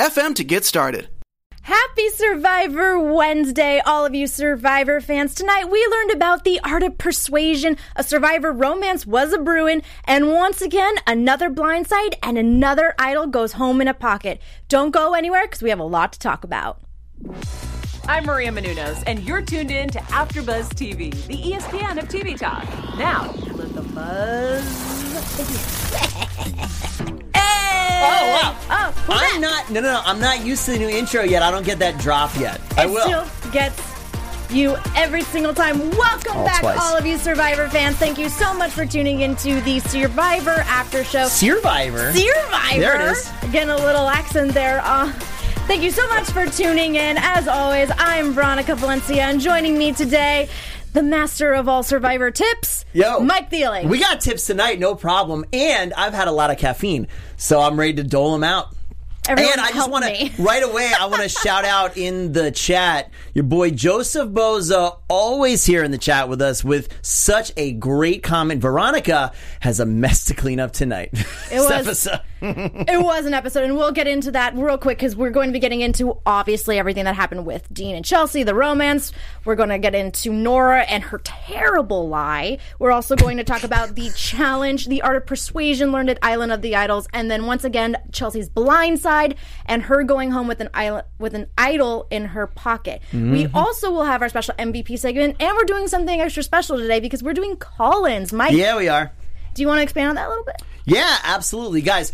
anchor.fm to get started. Happy Survivor Wednesday, all of you Survivor fans. Tonight we learned about the art of persuasion, a Survivor romance was a brewing, and once again, another blindside and another idol goes home in a pocket. Don't go anywhere because we have a lot to talk about. I'm Maria Menounos, and you're tuned in to AfterBuzz TV, the ESPN of TV talk. Now, let the buzz begin. Oh wow! Oh. I'm not. No, no, no. I'm not used to the new intro yet. I don't get that drop yet. I It will. still gets you every single time. Welcome All back, twice. all of you Survivor fans. Thank you so much for tuning into the Survivor After Show. Survivor. Survivor. There it is. Again, a little accent there. Uh, thank you so much for tuning in. As always, I'm Veronica Valencia, and joining me today, the master of all Survivor tips, Yo, Mike Thieling. We got tips tonight, no problem. And I've had a lot of caffeine, so I'm ready to dole them out. Everyone and I just want to right away. I want to shout out in the chat your boy Joseph Boza, always here in the chat with us with such a great comment. Veronica has a mess to clean up tonight. It was-. it was an episode, and we'll get into that real quick because we're going to be getting into obviously everything that happened with Dean and Chelsea, the romance. We're going to get into Nora and her terrible lie. We're also going to talk about the challenge, the art of persuasion learned at Island of the Idols, and then once again Chelsea's blind side and her going home with an island with an idol in her pocket. We mm-hmm. also will have our special MVP segment, and we're doing something extra special today because we're doing call-ins. Mike, Yeah, we are. do you want to expand on that a little bit? Yeah, absolutely. Guys,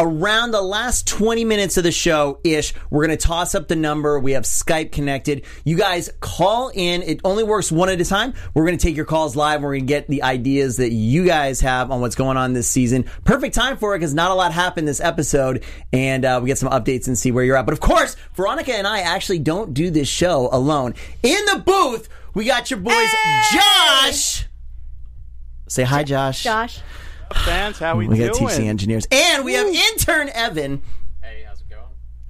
around the last 20 minutes of the show ish, we're going to toss up the number. We have Skype connected. You guys call in. It only works one at a time. We're going to take your calls live. We're going to get the ideas that you guys have on what's going on this season. Perfect time for it because not a lot happened this episode and uh, we get some updates and see where you're at. But of course, Veronica and I actually don't do this show alone. In the booth, we got your boys, Josh. Say hi, Josh. Josh. Fans. How we, We doing? We got TC engineers. And we have intern Evan. Hey, how's it going?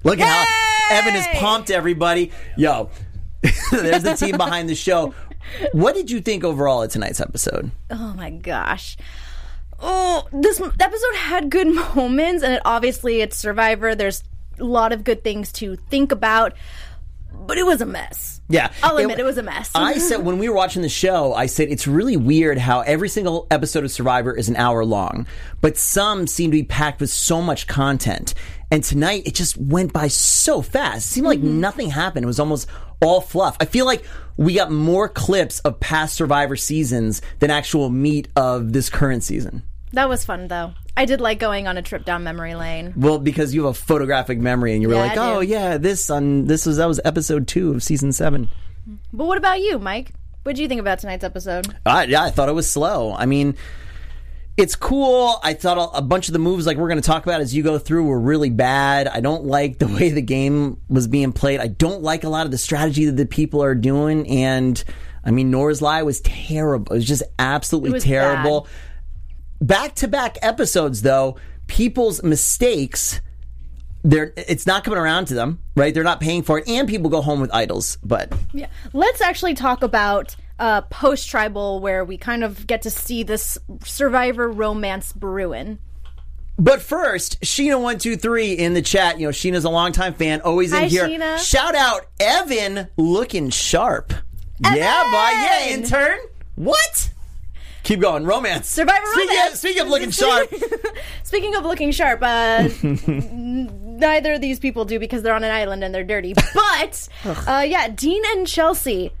Look at how Evan is pumped, everybody. Yo, there's the team behind the show. What did you think overall of tonight's episode? Oh my gosh. Oh, this episode had good moments, and it obviously it's Survivor. There's a lot of good things to think about, but it was a mess. Yeah. I'll admit it was a mess. I said when we were watching the show, I said it's really weird how every single episode of Survivor is an hour long, but some seem to be packed with so much content. And tonight it just went by so fast. It seemed like Mm-hmm. nothing happened. It was almost all fluff. I feel like we got more clips of past Survivor seasons than actual meat of this current season. That was fun though. I did like going on a trip down memory lane. Well, because you have a photographic memory and you were Yeah, like, I do. "Oh yeah, this on this was that was episode 2 of season 7." But what about you, Mike? What did you think about tonight's episode? I, yeah, I thought it was slow. I mean, it's cool. I thought a, a bunch of the moves, like we're going to talk about as you go through, were really bad. I don't like the way the game was being played. I don't like a lot of the strategy that the people are doing. And I mean, Nora's Lie was terrible. It was just absolutely was terrible. Back to back episodes, though, people's mistakes. They're, it's not coming around to them, right? They're not paying for it, and people go home with idols. But Yeah. Let's actually talk about uh, post tribal, where we kind of get to see this Survivor romance brewing. But first, Sheena123 in the chat. You know, Sheena's a longtime fan, always in Hi, here. Sheena. Shout out Evan looking sharp. Yeah, boy. Yeah, Evan! intern. What? Keep going. Romance. Survivor speaking romance. Of, speaking of looking sharp, Speaking of looking sharp, uh, neither of these people do because they're on an island and they're dirty. But uh, yeah, Dean and Chelsea,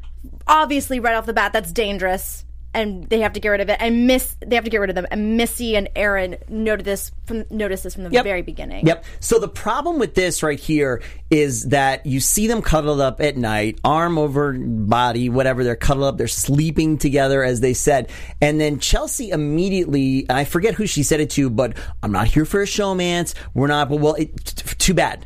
obviously right off the bat, that's dangerous, and they have to get rid of it. And Miss, they have to get rid of them. And Missy and Aaron noted this from noticed this from the Yep. very beginning. Yep. So the problem with this right here is that you see them cuddled up at night, arm over body, whatever. They're cuddled up. They're sleeping together, as they said. And then Chelsea immediately, I forget who she said it to, but I'm not here for a showmance. We're not. But well, it, t- too bad.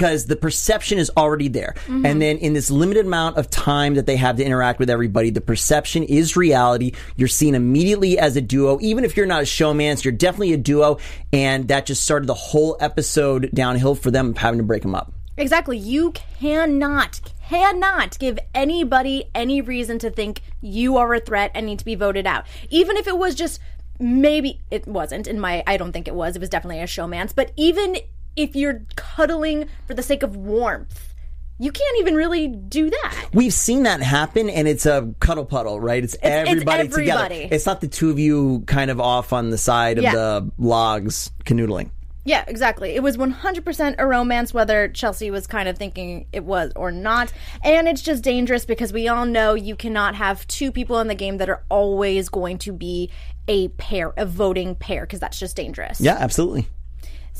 Because the perception is already there. Mm-hmm. And then in this limited amount of time that they have to interact with everybody, the perception is reality. You're seen immediately as a duo. Even if you're not a showmance, you're definitely a duo. And that just started the whole episode downhill for them having to break them up. Exactly. You cannot, cannot give anybody any reason to think you are a threat and need to be voted out. Even if it was just maybe it wasn't in my I don't think it was. It was definitely a showmance, but even if you're cuddling for the sake of warmth, you can't even really do that. We've seen that happen, and it's a cuddle puddle, right? It's, it's everybody, everybody. together. It's not the two of you kind of off on the side of Yeah. the logs canoodling. Yeah, exactly. It was 100% a romance, whether Chelsea was kind of thinking it was or not. And it's just dangerous because we all know you cannot have two people in the game that are always going to be a pair, a voting pair, because that's just dangerous. Yeah, absolutely.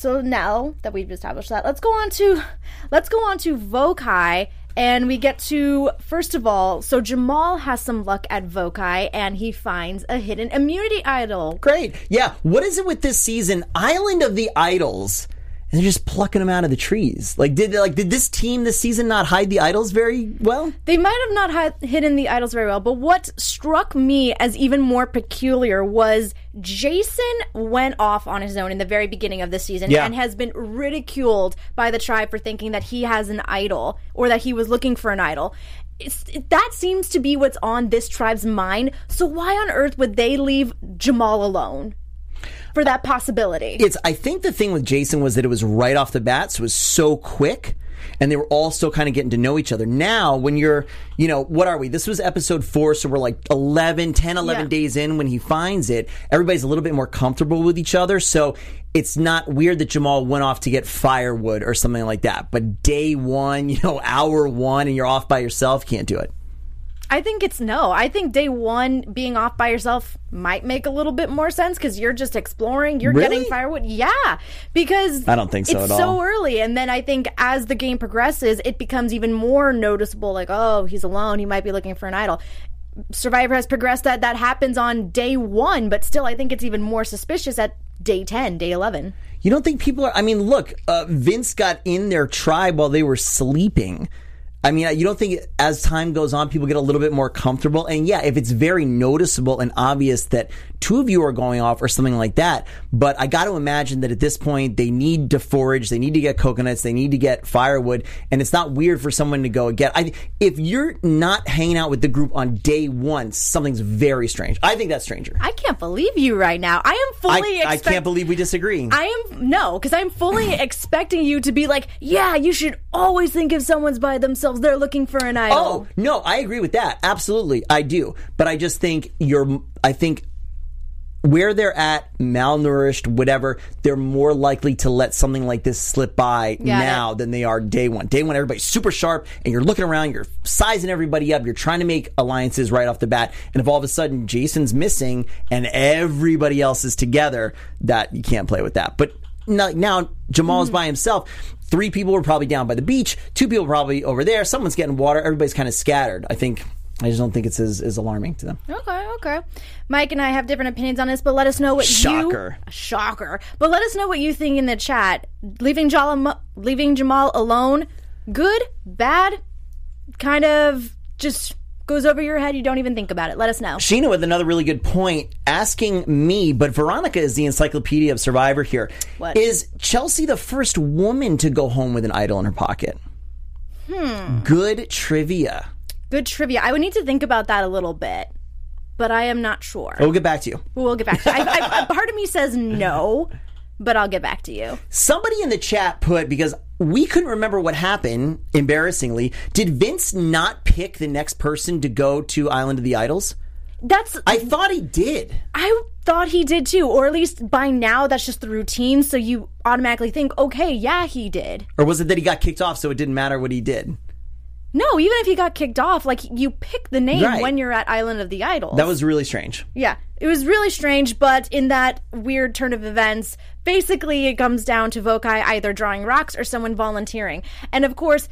So now that we've established that, let's go on to let's go on to Vokai and we get to first of all, so Jamal has some luck at Vokai and he finds a hidden immunity idol. Great. Yeah. What is it with this season? Island of the Idols. And they're just plucking them out of the trees. Like did like did this team this season not hide the idols very well? They might have not had hidden the idols very well, but what struck me as even more peculiar was Jason went off on his own in the very beginning of the season Yeah. and has been ridiculed by the tribe for thinking that he has an idol or that he was looking for an idol. It's, that seems to be what's on this tribe's mind. So why on earth would they leave Jamal alone for that possibility? It's I think the thing with Jason was that it was right off the bat, so it was so quick. And they were all still kind of getting to know each other. Now, when you're, you know, what are we? This was episode four, so we're like 11, 10, 11 Yeah. days in when he finds it. Everybody's a little bit more comfortable with each other. So it's not weird that Jamal went off to get firewood or something like that. But day one, you know, hour one, and you're off by yourself, can't do it. I think it's no. I think day one being off by yourself might make a little bit more sense because you're just exploring. You're Really? getting firewood. Yeah, because I don't think so It's so early, and then I think as the game progresses, it becomes even more noticeable. Like, oh, he's alone. He might be looking for an idol. Survivor has progressed that that happens on day one, but still, I think it's even more suspicious at day ten, day eleven. You don't think people are? I mean, look, uh, Vince got in their tribe while they were sleeping. I mean, you don't think as time goes on, people get a little bit more comfortable? And yeah, if it's very noticeable and obvious that two of you are going off or something like that, but I got to imagine that at this point, they need to forage, they need to get coconuts, they need to get firewood, and it's not weird for someone to go get. I, if you're not hanging out with the group on day one, something's very strange. I think that's stranger. I can't believe you right now. I am fully. I, I can't believe we disagree. I am no, because I'm fully expecting you to be like, yeah, you should always think if someone's by themselves, they're looking for an idol. Oh no, I agree with that. Absolutely, I do. But I just think you're. I think where they're at, malnourished, whatever, they're more likely to let something like this slip by now than they are day one. Day one, everybody's super sharp, and you're looking around, you're sizing everybody up, you're trying to make alliances right off the bat. And if all of a sudden Jason's missing and everybody else is together, that you can't play with that. But now Jamal's hmm. by himself. Three people were probably down by the beach. Two people probably over there. Someone's getting water. Everybody's kind of scattered. I think. I just don't think it's as, as alarming to them. Okay, okay. Mike and I have different opinions on this, but let us know what Shocker. you shocker. Shocker. But let us know what you think in the chat. Leaving Jamal, leaving Jamal alone, good, bad, kind of just goes over your head. You don't even think about it. Let us know. Sheena with another really good point, asking me, but Veronica is the encyclopedia of Survivor here. What? Is Chelsea the first woman to go home with an idol in her pocket? Hmm. Good trivia. Good trivia. I would need to think about that a little bit, but I am not sure. We'll get back to you. We'll get back to you. I, I, part of me says no, but I'll get back to you. Somebody in the chat put because we couldn't remember what happened. Embarrassingly, did Vince not pick the next person to go to Island of the Idols? That's I thought he did. I thought he did too, or at least by now that's just the routine. So you automatically think, okay, yeah, he did. Or was it that he got kicked off so it didn't matter what he did? No, even if he got kicked off, like you pick the name Right. when you're at Island of the Idols. That was really strange. Yeah, it was really strange, but in that weird turn of events, basically it comes down to Vokai either drawing rocks or someone volunteering. And of course,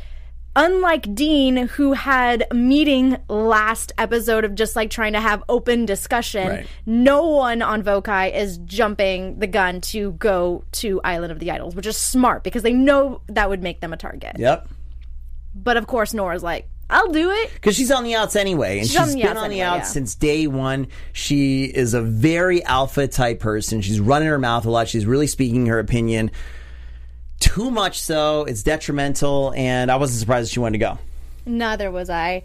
unlike Dean, who had a meeting last episode of just like trying to have open discussion, Right. no one on Vokai is jumping the gun to go to Island of the Idols, which is smart because they know that would make them a target. Yep. But of course, Nora's like, I'll do it. Because she's on the outs anyway, and She's she's on the been outs on the anyway, outs yeah. since day one. She is a very alpha type person. She's running her mouth a lot. She's really speaking her opinion. Too much so, it's detrimental, and I wasn't surprised she wanted to go. Neither was I.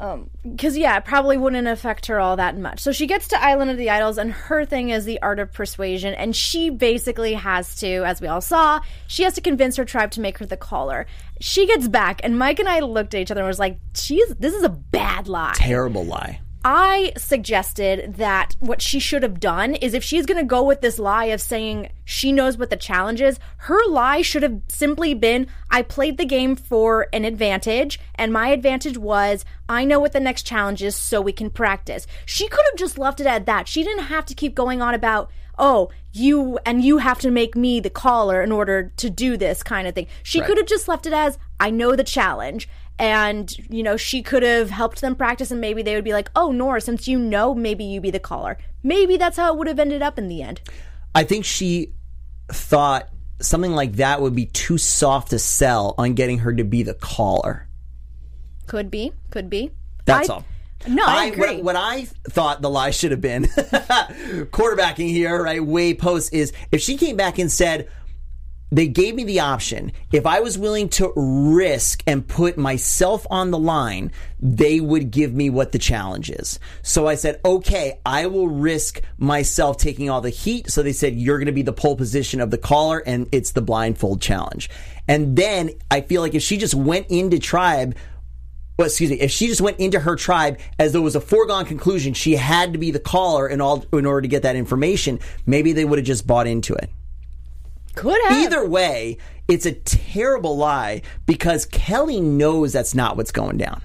Um, because, yeah, it probably wouldn't affect her all that much. So she gets to Island of the Idols, and her thing is the art of persuasion. And she basically has to, as we all saw, she has to convince her tribe to make her the caller. She gets back, and Mike and I looked at each other and was like, "She's this is a bad lie." Terrible lie. I suggested that what she should have done is if she's going to go with this lie of saying she knows what the challenge is, her lie should have simply been I played the game for an advantage, and my advantage was I know what the next challenge is, so we can practice. She could have just left it at that. She didn't have to keep going on about, oh, you and you have to make me the caller in order to do this kind of thing. She could have just left it as I know the challenge and you know she could have helped them practice and maybe they would be like oh nora since you know maybe you be the caller maybe that's how it would have ended up in the end I think she thought something like that would be too soft to sell on getting her to be the caller. could be could be That's I- all. no i, agree What, what I thought the lie should have been, quarterbacking here, right? Way post is if she came back and said, they gave me the option. If I was willing to risk and put myself on the line, they would give me what the challenge is. So I said, okay, I will risk myself taking all the heat. So they said, you're going to be the pole position of the caller and it's the blindfold challenge. And then I feel like if she just went into tribe, well, excuse me, if she just went into her tribe as though it was a foregone conclusion, she had to be the caller in all in order to get that information, maybe they would have just bought into it. Could have Either way, it's a terrible lie because Kelly knows that's not what's going down.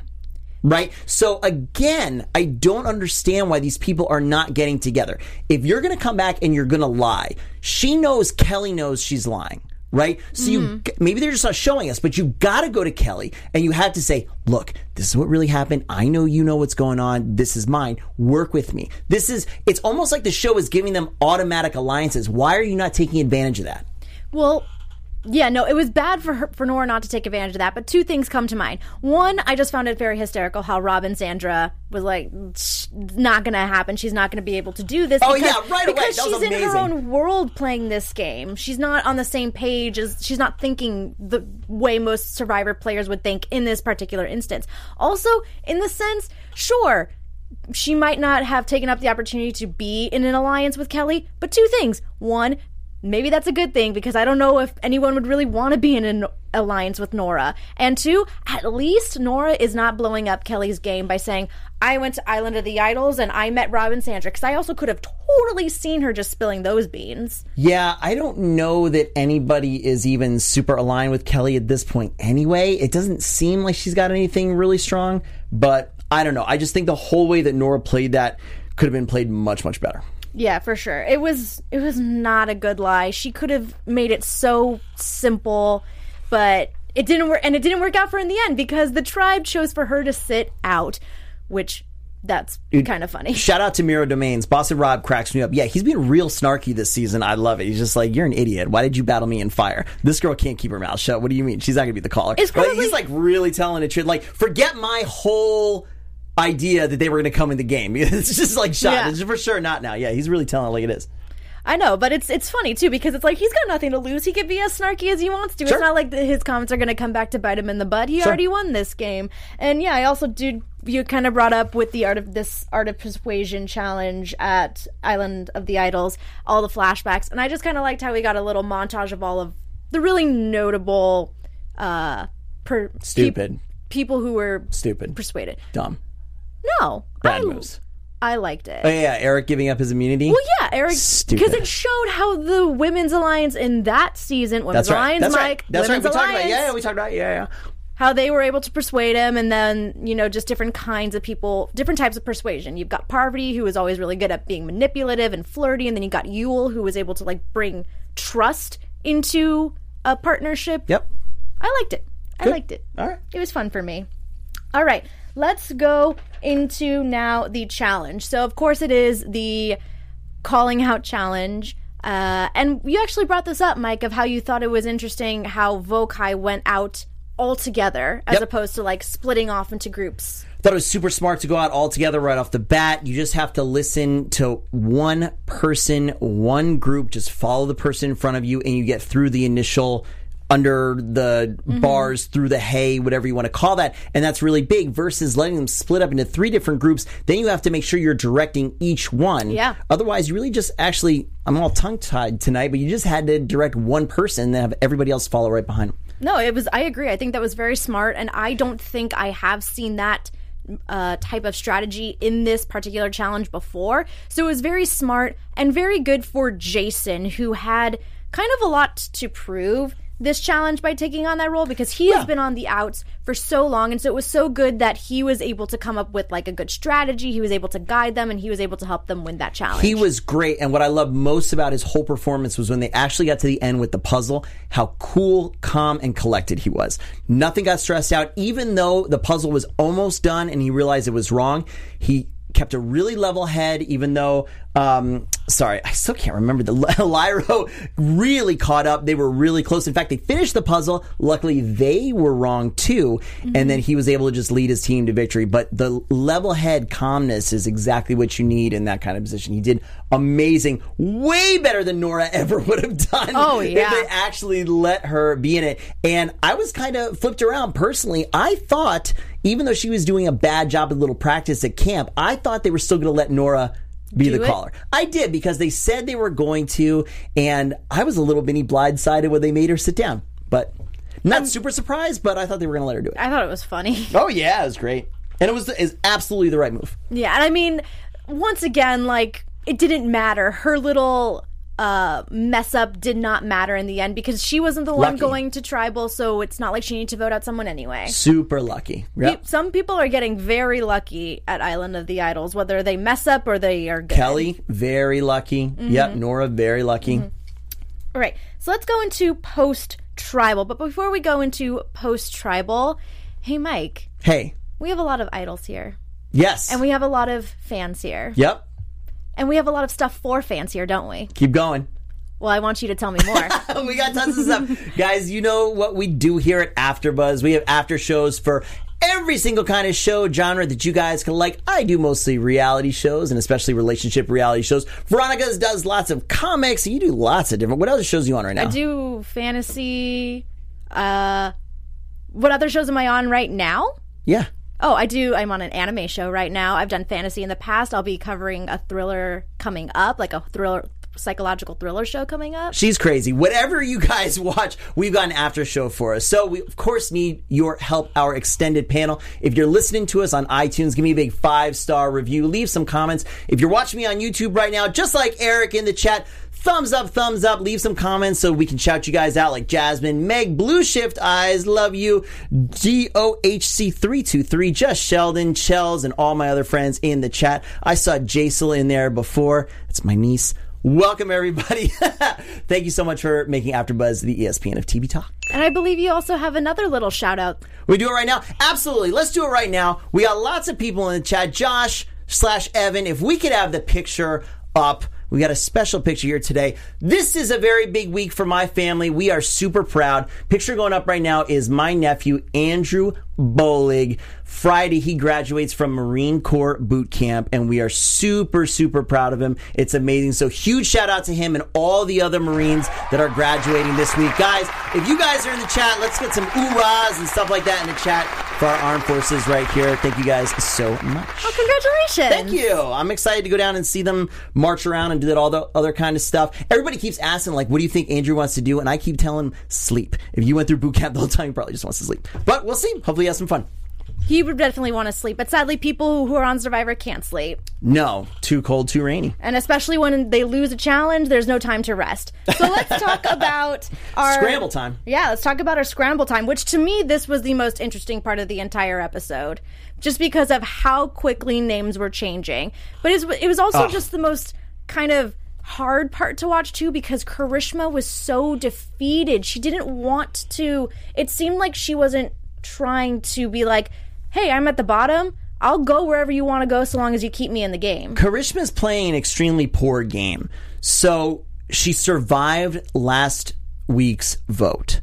Right? So again, I don't understand why these people are not getting together. If you're going to come back and you're going to lie, she knows Kelly knows she's lying. Right? So you mm-hmm. maybe they're just not showing us, but you got to go to Kelly and you have to say, "Look, this is what really happened. I know you know what's going on. This is mine. Work with me." This is it's almost like the show is giving them automatic alliances. Why are you not taking advantage of that? Well yeah no it was bad for her for nora not to take advantage of that but two things come to mind one i just found it very hysterical how rob and sandra was like not gonna happen she's not gonna be able to do this Oh, because, yeah, right away. because she's in her own world playing this game. She's not on the same page as she's not thinking the way most survivor players would think in this particular instance. Also, in the sense, sure, she might not have taken up the opportunity to be in an alliance with Kelly, but two things. One, maybe that's a good thing because I don't know if anyone would really want to be in an alliance with Nora. And two, at least Nora is not blowing up Kelly's game by saying, I went to Island of the Idols and I met Rob and Sandra because I also could have totally seen her just spilling those beans. Yeah, I don't know that anybody is even super aligned with Kelly at this point anyway. It doesn't seem like she's got anything really strong, but I don't know. I just think the whole way that Nora played that could have been played much, much better. Yeah, for sure. It was it was not a good lie. She could have made it so simple, but it didn't work and it didn't work out for her in the end because the tribe chose for her to sit out, which that's kind of funny. Shout out to Miro Domains. Boston Rob cracks me up. Yeah, he's been real snarky this season. I love it. He's just like, you're an idiot. Why did you battle me in fire? This girl can't keep her mouth shut. What do you mean? She's not going to be the caller. It's probably- he's like really telling the truth. Like, forget my whole idea that they were going to come in the game. It's just like shot. Yeah. It's for sure not now. Yeah, he's really telling it like it is. I know, but it's it's funny too because it's like he's got nothing to lose. He could be as snarky as he wants to. Sure. It's not like the, his comments are going to come back to bite him in the butt. He already won this game. And yeah, I also do. You kind of brought up with the art of this art of persuasion challenge at Island of the Idols, all the flashbacks, and I just kind of liked how we got a little montage of all of the really notable, uh, per, Stupid. peop- people who were Stupid. persuaded. Dumb. No, Bad I- moves. I liked it. Oh yeah, Eric giving up his immunity. Well, yeah, Eric, Stupid. because it showed how the women's alliance in that season, women's That's right. alliance, That's Mike, right. That's right. women's We talked alliance, about. Yeah, yeah, we talked about. Yeah, yeah. how they were able to persuade him, and then you know just different kinds of people, different types of persuasion. You've got Parvati, who was always really good at being manipulative and flirty, and then you got Yul, who was able to like bring trust into a partnership. Yep. I liked it. I liked it. All right. It was fun for me. All right, let's go into now the challenge. So, of course, it is the calling out challenge. Uh, and you actually brought this up, Mike, of how you thought it was interesting how Vokai went out all together as Yep. opposed to like splitting off into groups. Thought it was super smart to go out all together right off the bat. You just have to listen to one person, one group, just follow the person in front of you, and you get through the initial under the Mm-hmm. bars, through the hay, whatever you want to call that. And that's really big versus letting them split up into three different groups. Then you have to make sure you're directing each one. Yeah. Otherwise, you really just actually, I'm all tongue tied tonight, but you just had to direct one person and have everybody else follow right behind them. No, it was. I agree. I think that was very smart, and I don't think I have seen that uh, type of strategy in this particular challenge before. So it was very smart and very good for Jason, who had kind of a lot to prove this challenge by taking on that role because he has been on the outs for so long. And so it was so good that he was able to come up with like a good strategy. He was able to guide them and he was able to help them win that challenge. He was great, and what I loved most about his whole performance was when they actually got to the end with the puzzle, how cool, calm, and collected he was. Nothing got stressed out, even though the puzzle was almost done and he realized it was wrong. He kept a really level head, even though, um, sorry, I still can't remember the Lairo really caught up. They were really close. In fact, they finished the puzzle. Luckily, they were wrong too, and mm-hmm. then he was able to just lead his team to victory. But the level head calmness is exactly what you need in that kind of position. He did amazing, way better than Nora ever would have done. Oh, if they actually let her be in it. And I was kind of flipped around personally. I thought, even though she was doing a bad job of little practice at camp, I thought they were still going to let Nora be Do the it? caller. I did because they said they were going to, and I was a little mini blindsided when they made her sit down. But not um, super surprised, but I thought they were going to let her do it. i thought it was funny Oh yeah, it was great, and it was is absolutely the right move. Yeah, and I mean, once again, like it didn't matter. Her little uh mess up did not matter in the end because she wasn't the one going to tribal, so it's not like she needed to vote out someone anyway. Super lucky. Yep. Pe- Some people are getting very lucky at Island of the Idols, whether they mess up or they are good. Kelly, very lucky. Mm-hmm. Yep. Nora, very lucky. All right, so let's go into post tribal. But before we go into post tribal, hey Mike, Hey, we have a lot of idols here, yes. and we have a lot of fans here, yep. And we have a lot of stuff for fans here, don't we? Keep going. Well, I want you to tell me more. we got tons of stuff. Guys, you know what we do here at AfterBuzz. We have after shows for every single kind of show genre that you guys can like. I do mostly reality shows and especially relationship reality shows. Veronica's does lots of comics. You do lots of different. What other shows are you on right now? I do fantasy. Uh, what other shows am I on right now? Yeah. Oh, I do. I'm on an anime show right now. I've done fantasy in the past. I'll be covering a thriller coming up, like a thriller, psychological thriller show coming up. She's crazy. Whatever you guys watch, we've got an after show for us. So we of course need your help, our extended panel. If you're listening to us on iTunes, give me a big five star review. Leave some comments. If you're watching me on YouTube right now, just like Eric in the chat, thumbs up, thumbs up. Leave some comments so we can shout you guys out like Jasmine, Meg, Blue Shift Eyes, love you, GOHC323, Just Sheldon, Chels, and all my other friends in the chat. I saw Jaisal in there before. It's my niece. Welcome everybody. Thank you so much for making AfterBuzz the ESPN of TV Talk. And I believe you also have another little shout out. We do it right now? Absolutely. Let's do it right now. We got lots of people in the chat. Josh slash Evan, if we could have the picture up. We got a special picture here today. This is a very big week for my family. We are super proud. Picture going up right now is my nephew, Andrew Bolig. Friday, he graduates from Marine Corps boot camp, and we are super, super proud of him. It's amazing. So, huge shout out to him and all the other Marines that are graduating this week. Guys, if you guys are in the chat, let's get some oorahs and stuff like that in the chat for our armed forces right here. Thank you guys so much. Oh, congratulations! Thank you. I'm excited to go down and see them march around and do that all the other kind of stuff. Everybody keeps asking, like, what do you think Andrew wants to do? And I keep telling him, sleep. If you went through boot camp the whole time, he probably just wants to sleep. But we'll see. Hopefully, he has some fun. He would definitely want to sleep, but sadly, people who are on Survivor can't sleep. No, too cold, too rainy. And especially when they lose a challenge, there's no time to rest. So let's talk about our Scramble time. Yeah, let's talk about our scramble time, which to me, this was the most interesting part of the entire episode, just because of how quickly names were changing. But it was, it was also just the most kind of hard part to watch too because Karishma was so defeated. She didn't want to. It seemed like she wasn't trying to be like, "Hey, I'm at the bottom. I'll go wherever you want to go so long as you keep me in the game." Karishma's playing an extremely poor game. So she survived last week's vote.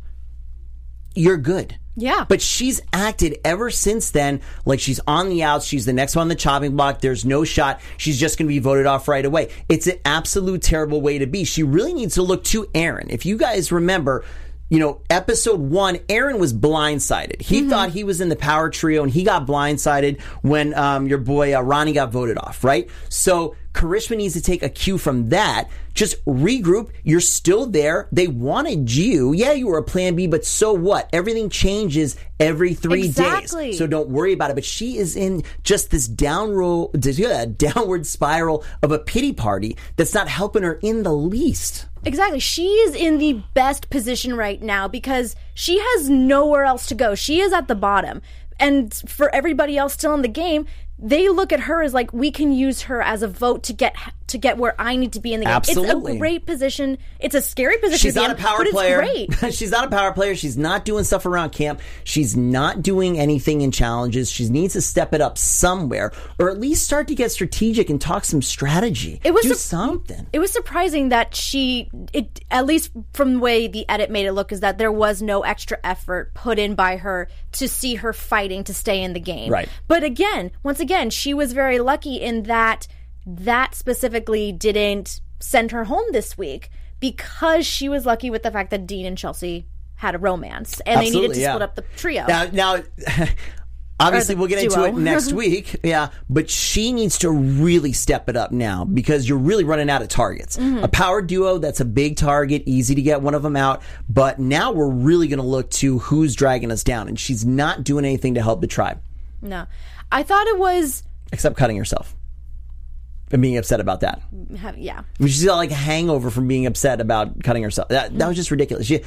You're good. Yeah. But she's acted ever since then like she's on the outs. She's the next one on the chopping block. There's no shot. She's just going to be voted off right away. It's an absolute terrible way to be. She really needs to look to Aaron. If you guys remember, you know, episode one, Aaron was blindsided. He thought he was in the power trio and he got blindsided when um, your boy uh, Ronnie got voted off, right? So Karishma needs to take a cue from that. Just regroup. You're still there. They wanted you. Yeah, you were a plan B, but so what? Everything changes every three Exactly. days. So don't worry about it. But she is in just this down roll, downward spiral of a pity party that's not helping her in the least. Exactly. She is in the best position right now because she has nowhere else to go. She is at the bottom. And for everybody else still in the game, they look at her as like we can use her as a vote to get to get where I need to be in the game. It's Absolutely. a great position. It's a scary position. She's to be not a power it's player. She's not a power player. She's not doing stuff around camp. She's not doing anything in challenges. She needs to step it up somewhere, or at least start to get strategic and talk some strategy. It was do a- something. It was surprising that she, it at least from the way the edit made it look, is that there was no extra effort put in by her to see her fighting to stay in the game. Right. But again, once again, she was very lucky in that that specifically didn't send her home this week because she was lucky with the fact that Dean and Chelsea had a romance and they needed to yeah. split up the trio. Now, now, obviously, we'll get into it next week. Yeah, but she needs to really step it up now because you're really running out of targets. Mm-hmm. A power duo, that's a big target, easy to get one of them out. But now we're really going to look to who's dragging us down, and she's not doing anything to help the tribe no. I thought it was, except cutting herself and being upset about that. yeah. She's got like a hangover from being upset about cutting herself. That, that was just ridiculous. She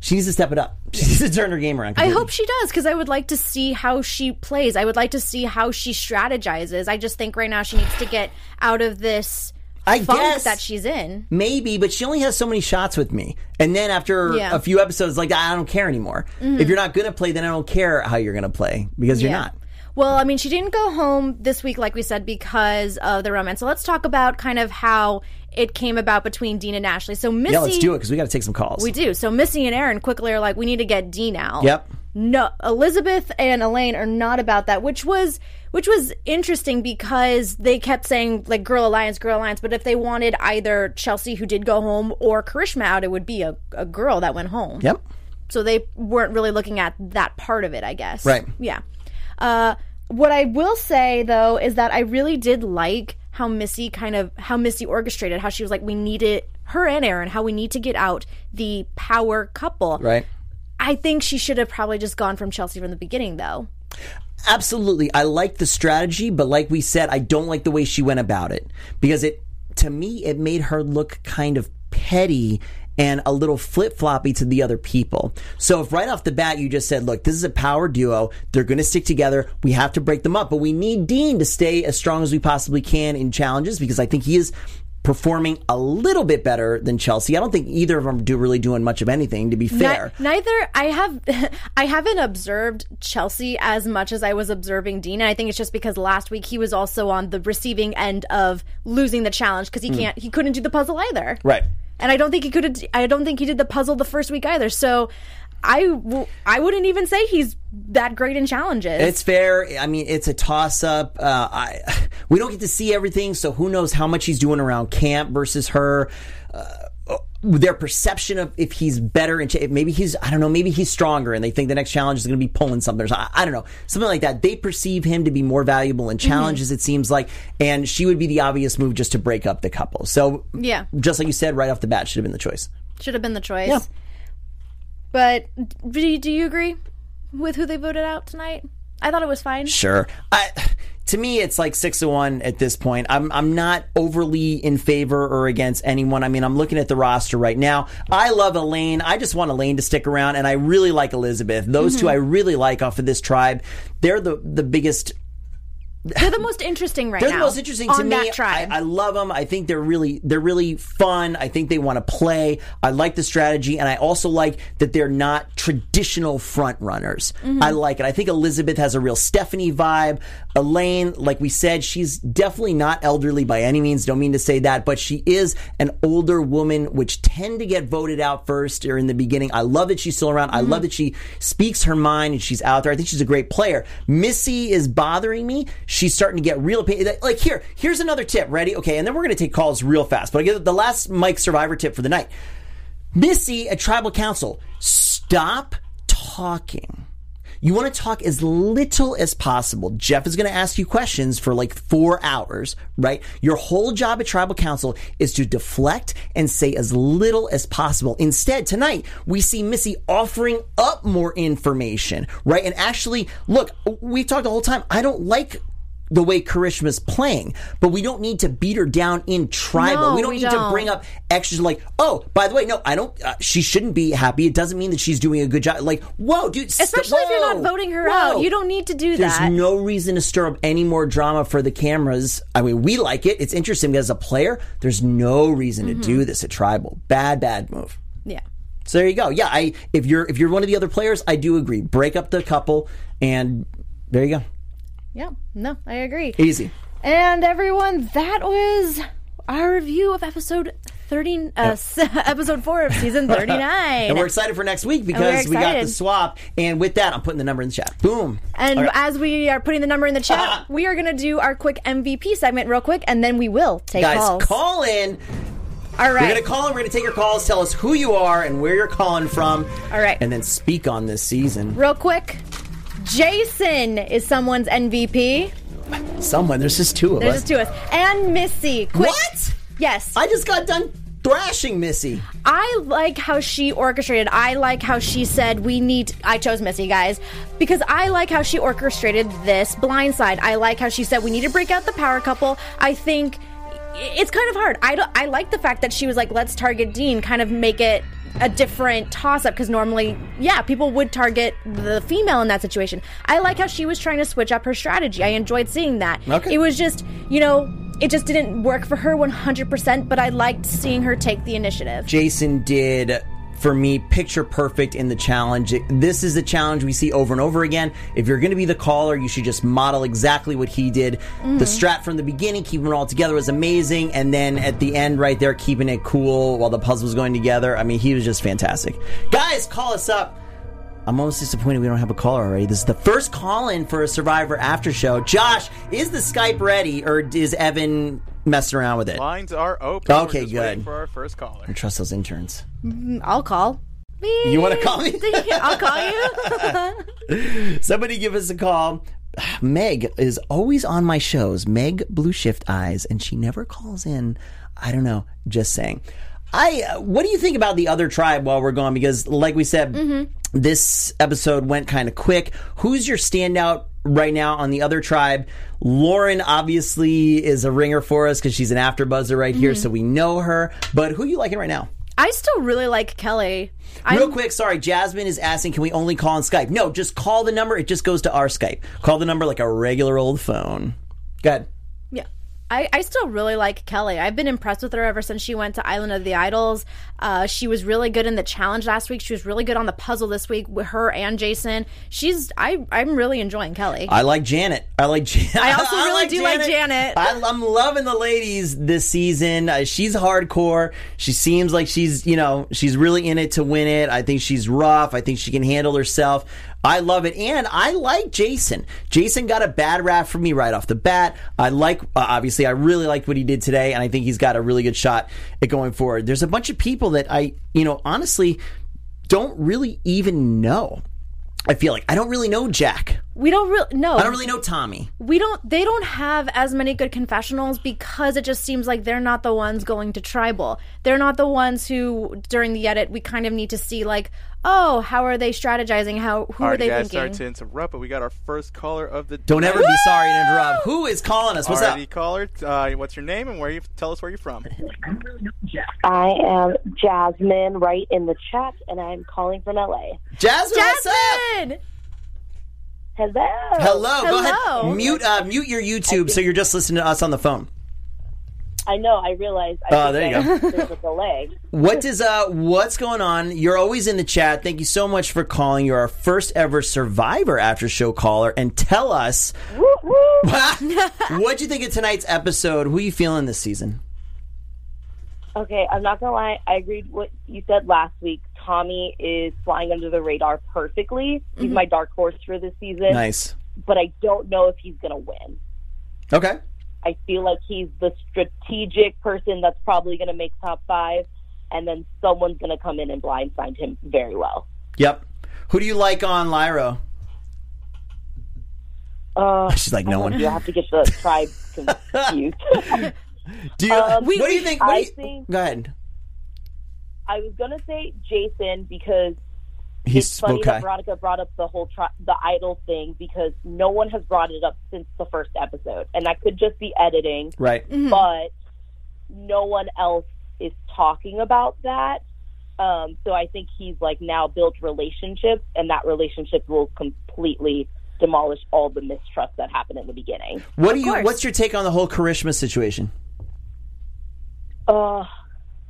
she needs to step it up. She needs to turn her game around. I completely. hope she does because I would like to see how she plays. I would like to see how she strategizes. I just think right now she needs to get out of this I funk guess- that she's in. Maybe, but she only has so many shots with me. And then after Yeah. Mm-hmm. a few episodes, like I don't care anymore. If you're not going to play, then I don't care how you're going to play because you're not. Well, I mean, she didn't go home this week, like we said, because of the romance. So let's talk about kind of how it came about between Dean and Ashley. So Missy, Yeah, let's do it because we got to take some calls. We do. So Missy and Aaron quickly are like, we need to get Dean out. Yep. No, Elizabeth and Elaine are not about that, which was which was interesting because they kept saying like girl alliance, girl alliance. But if they wanted either Chelsea, who did go home, or Karishma out, it would be a, a girl that went home. Yep. So they weren't really looking at that part of it, I guess. Right. Yeah. Uh, what I will say though is that I really did like how Missy kind of how Missy orchestrated how she was like we need it her and Aaron how we need to get out the power couple. Right. I think she should have probably just gone from Chelsea from the beginning though. Absolutely. I like the strategy, but like we said, I don't like the way she went about it because it, to me, it made her look kind of petty and a little flip floppy to the other people. So if right off the bat you just said, look, this is a power duo, they're going to stick together, we have to break them up, but we need Dean to stay as strong as we possibly can in challenges because I think he is performing a little bit better than Chelsea. I don't think either of them do really doing much of anything to be fair. Ni- neither I have I haven't observed Chelsea as much as I was observing Dean. And I think it's just because last week he was also on the receiving end of losing the challenge because he hmm. can't he couldn't do the puzzle either. right. And I don't think he could I don't think he did the puzzle the first week either. So I w- I wouldn't even say he's that great in challenges. It's fair. I mean, it's a toss up. Uh, I we don't get to see everything, so who knows how much he's doing around camp versus her. Uh, Uh, their perception of if he's better and maybe he's I don't know maybe he's stronger and they think the next challenge is going to be pulling something or something. I, I don't know something like that. They perceive him to be more valuable in mhm. challenges. It seems like, and she would be the obvious move just to break up the couple. So Yeah. just like you said right off the bat, should have been the choice. Should have been the choice. Yeah. But do you, do you agree with who they voted out tonight? I thought it was fine. Sure. I, to me, it's like six to one at this point. I'm I'm not overly in favor or against anyone. I mean, I'm looking at the roster right now. I love Elaine. I just want Elaine to stick around, and I really like Elizabeth. Those Mm-hmm. two I really like off of this tribe. They're the the biggest They're the most interesting right they're now. the most interesting to me. I, I love them. I think they're really they're really fun. I think they want to play. I like the strategy, and I also like that they're not traditional front runners. Mm-hmm. I like it. I think Elizabeth has a real Stephanie vibe. Elaine, like we said, she's definitely not elderly by any means. Don't mean to say that, but she is an older woman, which tend to get voted out first or in the beginning. I love that she's still around. I Mm-hmm. love that she speaks her mind and she's out there. I think she's a great player. Missy is bothering me. She's starting to get real. Like here, here's another tip. Ready? Okay, and then we're going to take calls real fast. But I get the last Mike Survivor tip for the night. Missy at Tribal Council, stop talking. You want to talk as little as possible. Jeff is going to ask you questions for like four hours, right? Your whole job at Tribal Council is to deflect and say as little as possible. Instead, tonight, we see Missy offering up more information, right? And actually, look, we've talked the whole time. I don't like the way Karishma's playing, but we don't need to beat her down in tribal. No, we don't we need to don't. bring up extras like, oh, by the way, no, I don't. Uh, she shouldn't be happy. It doesn't mean that she's doing a good job. Like, whoa, dude, st- Especially if you're not voting her whoa. out. You don't need to do There's that. There's no reason to stir up any more drama for the cameras. I mean, we like it. It's interesting because as a player, there's no reason Mm-hmm. to do this at tribal. Bad, bad move. yeah. So there you go. Yeah, I if you're if you're one of the other players, I do agree. Break up the couple, and there you go. Yeah. No, I agree. Easy. And everyone, that was our review of episode 30 uh, s- episode 4 of season 39. And we're excited for next week because we got the swap. And with that, I'm putting the number in the chat. Boom. And right. as we are putting the number in the chat, we are going to do our quick MVP segment real quick, and then we will take Guys, calls. call in. All right. We're going to call in. We're going to take your calls. Tell us who you are and where you're calling from. All right. And then speak on this season. Real quick, Jason is someone's MVP. Someone. There's just two of us. There's us. just two of us. And Missy. Quick. What? Yes. I just got done thrashing Missy. I like how she orchestrated. I like how she said we need. I chose Missy, guys, because I like how she orchestrated this blindside. I like how she said we need to break out the power couple. I think it's kind of hard. I don't, I like the fact that she was like, let's target Dean, kind of make it a different toss up because normally, yeah, people would target the female in that situation. I like how she was trying to switch up her strategy. I enjoyed seeing that. Okay. It was just, you know, it just didn't work for her 100%, but I liked seeing her take the initiative. Jason did for me picture perfect in the challenge. This is the challenge we see over and over again. If you're going to be the caller, you should just model exactly what he did. The mm-hmm. strat from the beginning, keeping it all together was amazing, and then at the end, right there, keeping it cool while the puzzle was going together. I mean, he was just fantastic. Guys, call us up. I'm almost disappointed we don't have a caller already. This is the first call in for a Survivor after show. Josh, is the Skype ready, or is Evan messing around with it? Lines are open. Okay, We're just good. For our first caller. I trust those interns. I'll call. You want to call me? I'll call you. Somebody give us a call. Meg is always on my shows. Meg Blue Shift Eyes, and she never calls in. I don't know. Just saying. I. Uh, what do you think about the other tribe while we're gone? Because, like we said, this episode went kind of quick. Who's your standout right now on the other tribe? Lauren obviously is a ringer for us because she's an after buzzer right here, mm-hmm. so we know her. But who are you liking right now? I still really like Kelly. Real I'm- quick, sorry, Jasmine is asking, can we only call on Skype? No, just call the number. It just goes to our Skype. Call the number like a regular old phone. Good. Yeah. I, I still really like Kelly. I've been impressed with her ever since she went to Island of the Idols. Uh, she was really good in the challenge last week. She was really good on the puzzle this week with her and Jason. She's I I'm really enjoying Kelly. I like Janet. I like Janet. I also really do like Janet. I, I'm loving the ladies this season. Uh, she's hardcore. She seems like she's, you know, she's really in it to win it. I think she's rough. I think she can handle herself. I love it. And I like Jason. Jason got a bad rap from me right off the bat. I like, uh, obviously, I really liked what he did today. And I think he's got a really good shot at going forward. There's a bunch of people that I, you know, honestly don't really even know. I feel like I don't really know Jack We don't really no. I don't really know Tommy. we don't they don't have as many good confessionals because it just seems like they're not the ones going to tribal they're not the ones who during the edit we kind of need to see like oh how are they strategizing how who All are right, they guys, thinking sorry to interrupt, but we got our first caller of the Don't ever be sorry to interrupt. Who is calling us? What's Alrighty, up? caller. Uh, what's your name and where you? Tell us where you're from. I am Jasmine, right in the chat, and I'm calling from LA. Jasmine, what's up? Jasmine Hello. Hello. Go Hello. ahead. Mute uh, mute your YouTube so you're just listening to us on the phone. I know. I realized. I Oh, think there you go. There's a delay. What does uh what's going on? You're always in the chat. Thank you so much for calling. You're our first ever Survivor after show caller, and tell us Woo, woo. what'd you think of tonight's episode. Who you feeling this season? Okay, I'm not gonna lie. I agreed what you said last week. Tommy is flying under the radar perfectly. He's my dark horse for this season. Nice. But I don't know if he's gonna win. Okay. I feel like he's the strategic person that's probably gonna make top five, and then someone's gonna come in and blindside him very well. Yep. Who do you like on Lairo? Uh, She's like no one. you have to get the tribe confused. Do you? Um, what do you think? What do you, think- go ahead. I was gonna say Jason because He's it's funny okay. that Veronica brought up the whole tri- the idol thing because no one has brought it up since the first episode, and that could just be editing, Right. but no one else is talking about that. Um, so I think he's like now built relationships, and that relationship will completely demolish all the mistrust that happened in the beginning. What do you? course. What's your take on the whole Karishma situation? Uh,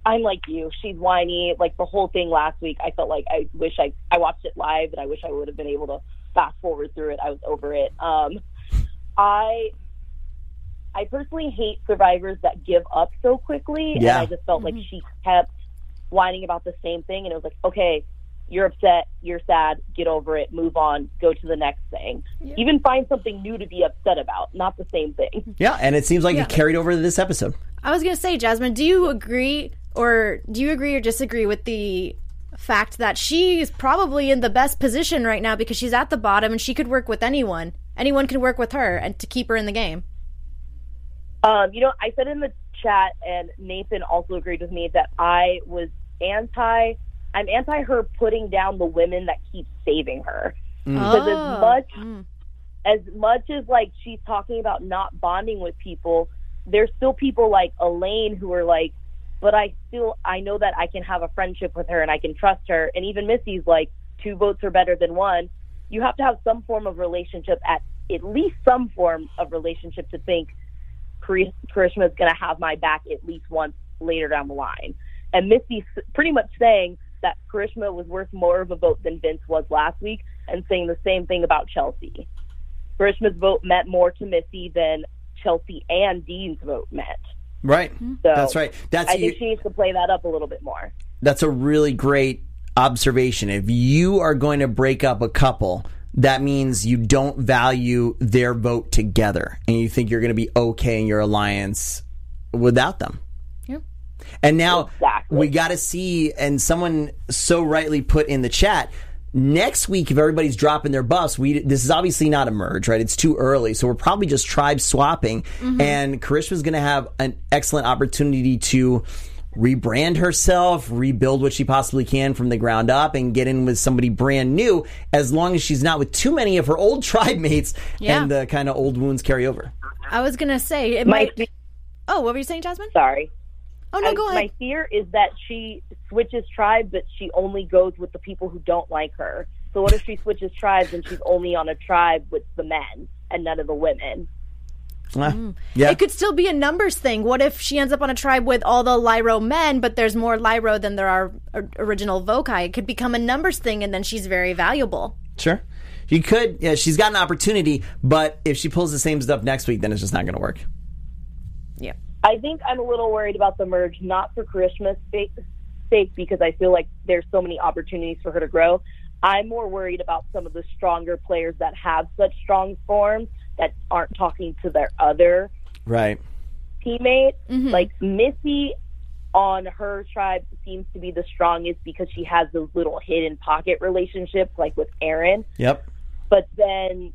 I'm like you. She's whiny. Like the whole thing last week, I felt like I wish I I watched it live, and I wish I would have been able to fast forward through it. I was over it. Um, I I personally hate survivors that give up so quickly, Yeah. and I just felt like she kept whining about the same thing, and it was like, okay, you're upset, you're sad, get over it, move on, go to the next thing. Even find something new to be upset about, not the same thing. Yeah, and it seems like Yeah. it carried over to this episode. I was gonna say, Jasmine, do you agree or do you agree or disagree with the fact that she's probably in the best position right now because she's at the bottom and she could work with anyone. Anyone can work with her and to keep her in the game. Um, you know, I said in the chat, and Nathan also agreed with me that I was anti. I'm anti her putting down the women that keep saving her because Oh. as much as much as like she's talking about not bonding with people, there's still people like Elaine who are like, but I still I know that I can have a friendship with her and I can trust her, and even Missy's like, two votes are better than one. You have to have some form of relationship at at least some form of relationship to think Kari- Karishma is going to have my back at least once later down the line. And Missy's pretty much saying that Karishma was worth more of a vote than Vince was last week, and saying the same thing about Chelsea. Karishma's vote meant more to Missy than Chelsea and Dean's vote meant. Right. So That's right. That's I you- think she needs to play that up a little bit more. that's a really great observation. If you are going to break up a couple, that means you don't value their vote together and you think you're going to be okay in your alliance without them. Yep. And now Exactly. we got to see, and someone so rightly put in the chat. Next week, if everybody's dropping their buffs, we this is obviously not a merge, right? It's too early, so we're probably just tribe swapping. Mm-hmm. And Karishma's going to have an excellent opportunity to rebrand herself, rebuild what she possibly can from the ground up, and get in with somebody brand new. As long as she's not with too many of her old tribe mates, Yeah. and the kind of old wounds carry over. I was gonna say it My might. Oh, what were you saying, Jasmine? Sorry. Oh no, I- go My fear is that she switches tribes, but she only goes with the people who don't like her. So what if she switches tribes and she's only on a tribe with the men and none of the women? Ah, yeah, It could still be a numbers thing. What if she ends up on a tribe with all the Lairo men, but there's more Lairo than there are original Vokai? It could become a numbers thing, and then she's very valuable. Sure. She could. Yeah, she's got an opportunity, but if she pulls the same stuff next week, then it's just not going to work. Yeah. I think I'm a little worried about the merge, not for Karishma's sake, sake because I feel like there's so many opportunities for her to grow. I'm more worried about some of the stronger players that have such strong forms that aren't talking to their other Right. teammate. Mm-hmm. Like Missy on her tribe seems to be the strongest because she has those little hidden pocket relationships, like with Aaron. Yep. But then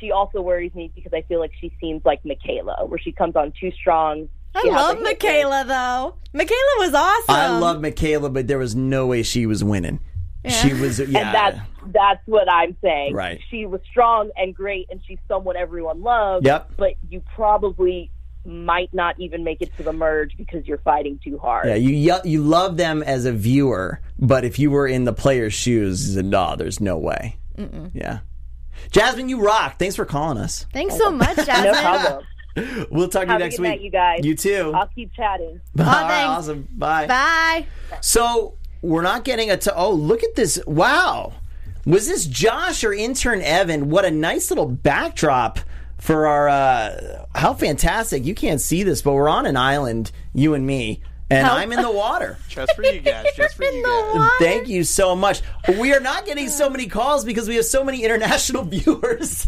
she also worries me because I feel like she seems like Michaela, where she comes on too strong. I She has love a Michaela though. Michaela was awesome. I love Michaela, but there was no way she was winning. She was, yeah. And that's that's what I'm saying. Right. She was strong and great, and she's someone everyone loves. Yep. But you probably might not even make it to the merge because you're fighting too hard. Yeah, you you love them as a viewer, but if you were in the player's shoes, you no, there's no way. Yeah. Jasmine, you rock. Thanks for calling us. Thanks so much, No Jasmine. problem. We'll talk to Have you a next good week. night, you guys. You too. I'll keep chatting. All right, thanks. awesome. Bye. Bye. So we're not getting a. T- oh, look at this! Wow, was this Josh or intern Evan? What a nice little backdrop for our. Uh, how fantastic! You can't see this, but we're on an island, you and me, and How- I'm in the water. Just for you guys. Just for you guys. Thank you so much. We are not getting so many calls because we have so many international viewers.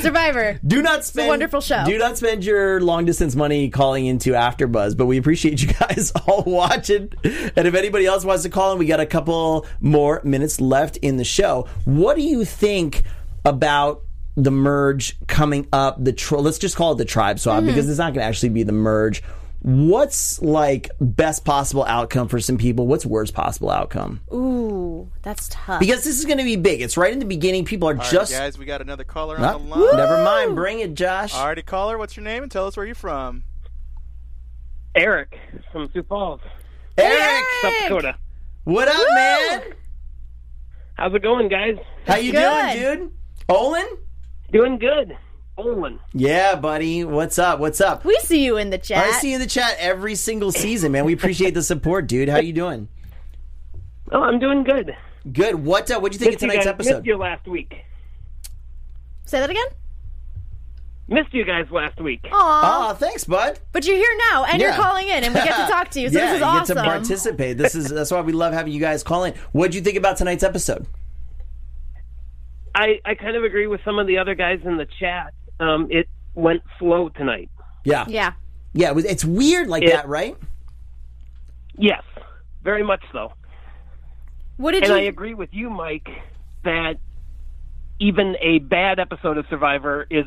Survivor. do not spend wonderful show. Do not spend your long distance money calling into AfterBuzz, but we appreciate you guys all watching. And if anybody else wants to call in, we got a couple more minutes left in the show. What do you think about the merge coming up? The tri- let's just call it the tribe swap Mm-hmm. because it's not going to actually be the merge. What's like best possible outcome for some people? What's worst possible outcome? Ooh, that's tough. Because this is going to be big. It's right in the beginning. People are All right, just. guys, we got another caller on the line. never mind. Bring it, Josh. All righty, caller. What's your name and tell us where you're from? Eric from Sioux Falls, Eric, South Dakota. what up, man? How's it going, guys? How you Good. doing, dude? Olin? Doing good. Olin. Yeah, buddy. What's up? What's up? we see you in the chat. I see you in the chat every single season, man. We appreciate the support, dude. How you doing? Oh, I'm doing good. Good. What? Uh, what'd you think Missed of tonight's you guys, episode? Missed you last week. Say that again. Missed you guys last week. Aw. Oh, thanks, bud. But you're here now, and Yeah. you're calling in, and we get to talk to you. So yeah, this is you awesome. get to participate. This is that's why we love having you guys call in. What'd you think about tonight's episode? I, I kind of agree with some of the other guys in the chat. Um, it went slow tonight. Yeah, yeah. yeah. It was, it's weird like It- that, right? Yes, very much so. What did And you? I agree with you, Mike, that even a bad episode of Survivor is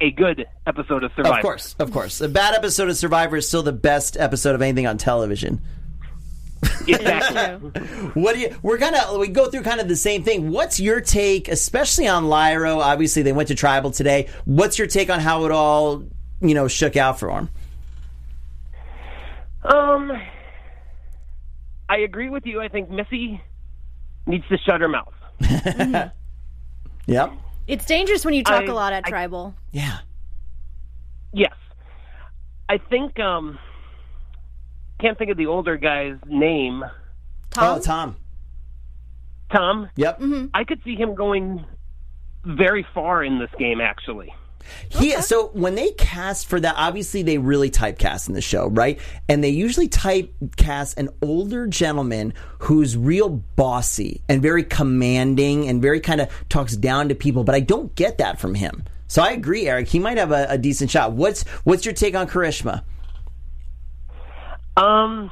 a good episode of Survivor. Of course, of course. A bad episode of Survivor is still the best episode of anything on television. Exactly. What do you? We're gonna we go through kind of the same thing. What's your take, especially on Lairo? Obviously, they went to tribal today. What's your take on how it all you know shook out for them? Um, I agree with you. I think Missy needs to shut her mouth. Yep. it's dangerous when you talk I- a lot at I- tribal. Yeah. Yes, I think. Um, can't think of the older guy's name. Tom. Oh, Tom. Tom. Yep. Mm-hmm. I could see him going very far in this game. Actually, He, so when they cast for that, obviously they really typecast in the show, right? And they usually typecast an older gentleman who's real bossy and very commanding and very kind of talks down to people. But I don't get that from him. So I agree, Eric. He might have a, a decent shot. What's what's your take on Karishma? Um,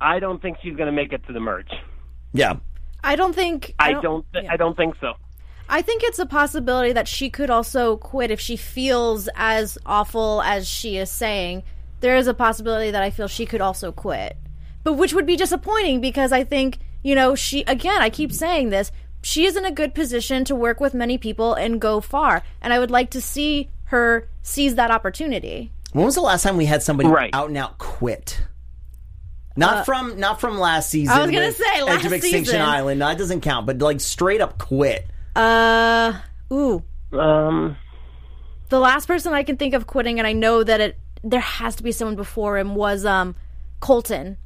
I don't think she's going to make it to the merge. Yeah. I don't think. I don't. th- I don't think so. I think it's a possibility that she could also quit if she feels as awful as she is saying. There is a possibility that I feel she could also quit. But which would be disappointing because I think, you know, she again, I keep saying this, she is in a good position to work with many people and go far. And I would like to see her seize that opportunity. When was the last time we had somebody Right. out and out quit? Not from not from last season. Uh, I was gonna with say, Edge of Extinction season. Island. No, that doesn't count. But like straight up quit. Uh ooh. Um, the last person I can think of quitting, and I know that it there has to be someone before him was um Colton.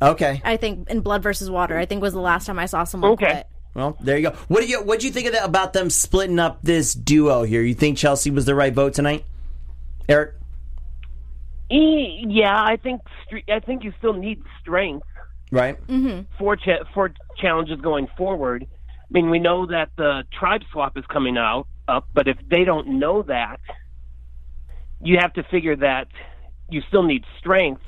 Okay. I think in Blood versus Water. I think was the last time I saw someone Okay. quit. Well, there you go. What do you what do you think of that, about them splitting up this duo here? You think Chelsea was the right vote tonight, Eric? E- yeah, I think. stre- I think you still need strength Right. Mm-hmm. for cha- for challenges going forward. I mean, we know that the tribe swap is coming out up, but if they don't know that, you have to figure that you still need strength.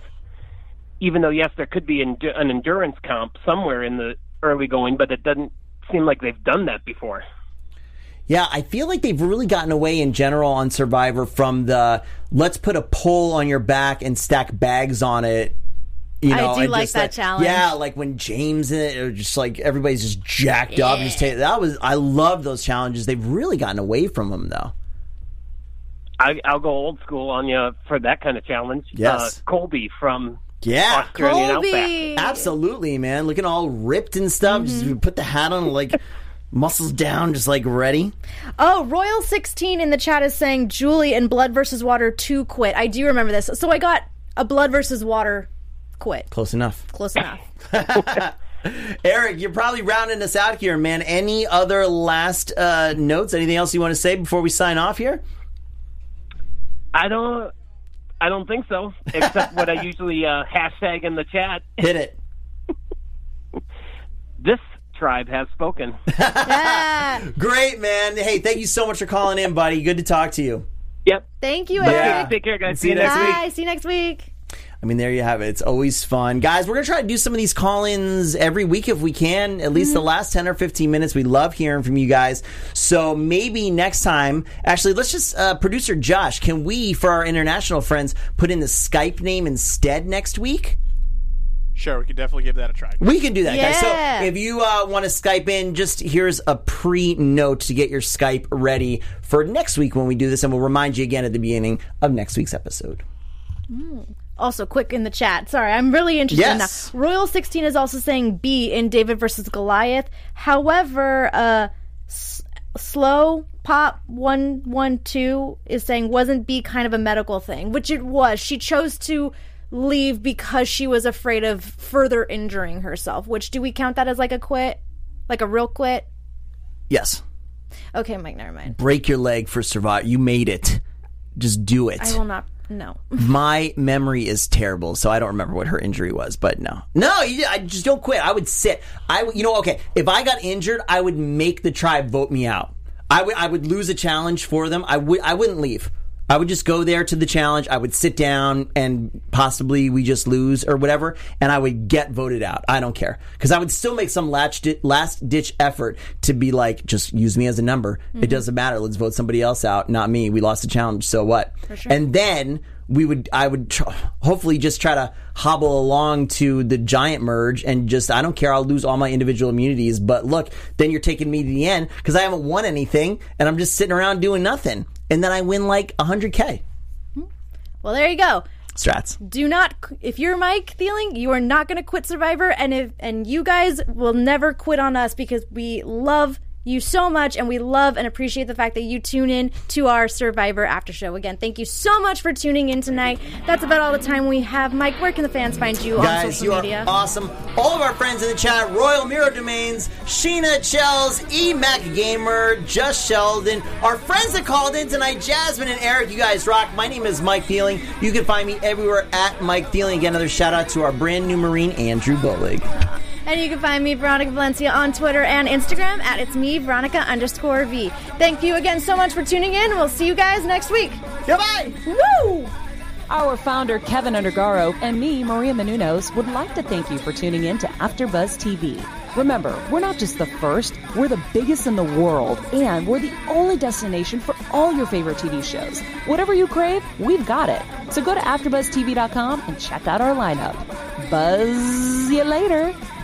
Even though yes, there could be an, an endurance comp somewhere in the early going, but it doesn't seem like they've done that before. Yeah, I feel like they've really gotten away in general on Survivor from the let's put a pole on your back and stack bags on it. You know, I do like just that challenge. Yeah, like when James in it, it was just like everybody's just jacked up. And just take, that was I love those challenges. They've really gotten away from them though. I, I'll go old school on you for that kind of challenge. Yes. Uh, Colby from Yeah, Australian Outback. Colby. absolutely, man. Looking all ripped and stuff. Mm-hmm. Just put the hat on, like muscles down, just like ready. Oh, Royal sixteen in the chat is saying Julie and Blood versus Water two quit. I do remember this. So I got a Blood versus Water quit. Close enough. Close enough. Eric, you're probably rounding us out here, man. Any other last uh, notes? Anything else you want to say before we sign off here? I don't. I don't think so. Except what I usually uh, hashtag in the chat. Hit it. This tribe has spoken. Yeah. Great, man. Hey, thank you so much for calling in, buddy. Good to talk to you. Yep. Thank you, Yeah. Eric. Take care, guys. See you next Bye. See you next week. I mean, there you have it. It's always fun. Guys, we're going to try to do some of these call ins every week if we can, at least the last 10 or 15 minutes. We love hearing from you guys. So maybe next time, actually, let's just, uh, producer Josh, can we, for our international friends, put in the Skype name instead next week? Sure, we could definitely give that a try. We can do that, guys. So if you uh, want to Skype in, just here's a pre note to get your Skype ready for next week when we do this, and we'll remind you again at the beginning of next week's episode. Also, quick in the chat. Sorry, I'm really interested Yes. now. Royal 16 is also saying Bi in David versus Goliath. However, uh, S- Slow Pop 112 is saying, wasn't Bi kind of a medical thing? Which it was. She chose to leave because she was afraid of further injuring herself. Which, do we count that as like a quit? Like a real quit? Yes. Okay, Mike, never mind. Break your leg for survival. You made it. Just do it. I will not. No. My memory is terrible, so I don't remember what her injury was. But no, no, you, I just don't quit. I would sit. I, would- you know, okay. If I got injured, I would make the tribe vote me out. I would, I would lose a challenge for them. I would, I wouldn't leave. I would just go there to the challenge. I would sit down and possibly we just lose or whatever, and I would get voted out. I don't care because I would still make some last last ditch effort to be like, just use me as a number. It mm-hmm. doesn't matter. Let's vote somebody else out, not me. We lost the challenge, so what? And then we would, I would tr- hopefully just try to hobble along to the giant merge and just, I don't care. I'll lose all my individual immunities, but look, then you're taking me to the end because I haven't won anything and I'm just sitting around doing nothing. And then I win like 100K. Well, there you go. Strats. do not if you're Mike Thieling, you are not going to quit Survivor and if and you guys will never quit on us because we love you so much and we love and appreciate the fact that you tune in to our Survivor after show. Again, thank you so much for tuning in tonight. That's about all the time we have. Mike, where can the fans find you on Guys, social you are awesome. All of our friends in the chat Royal Mirror Domains, Sheena Shells, E Mac Gamer, Just Sheldon, our friends that called in tonight, Jasmine and Eric. You guys rock. My name is Mike Feeling. You can find me everywhere at Mike Feeling. Again, another shout out to our brand new Marine, Andrew Bullig. And you can find me, Veronica Valencia, on Twitter and Instagram at it's me, Veronica underscore V. Thank you again so much for tuning in. We'll see you guys next week. Goodbye. Woo! Our founder, Kevin Undergaro, and me, Maria Menounos, would like to thank you for tuning in to AfterBuzz TV. Remember, we're not just the first, we're the biggest in the world, and we're the only destination for all your favorite TV shows. Whatever you crave, we've got it. So go to AfterBuzzTV.com and check out our lineup. Buzz you later.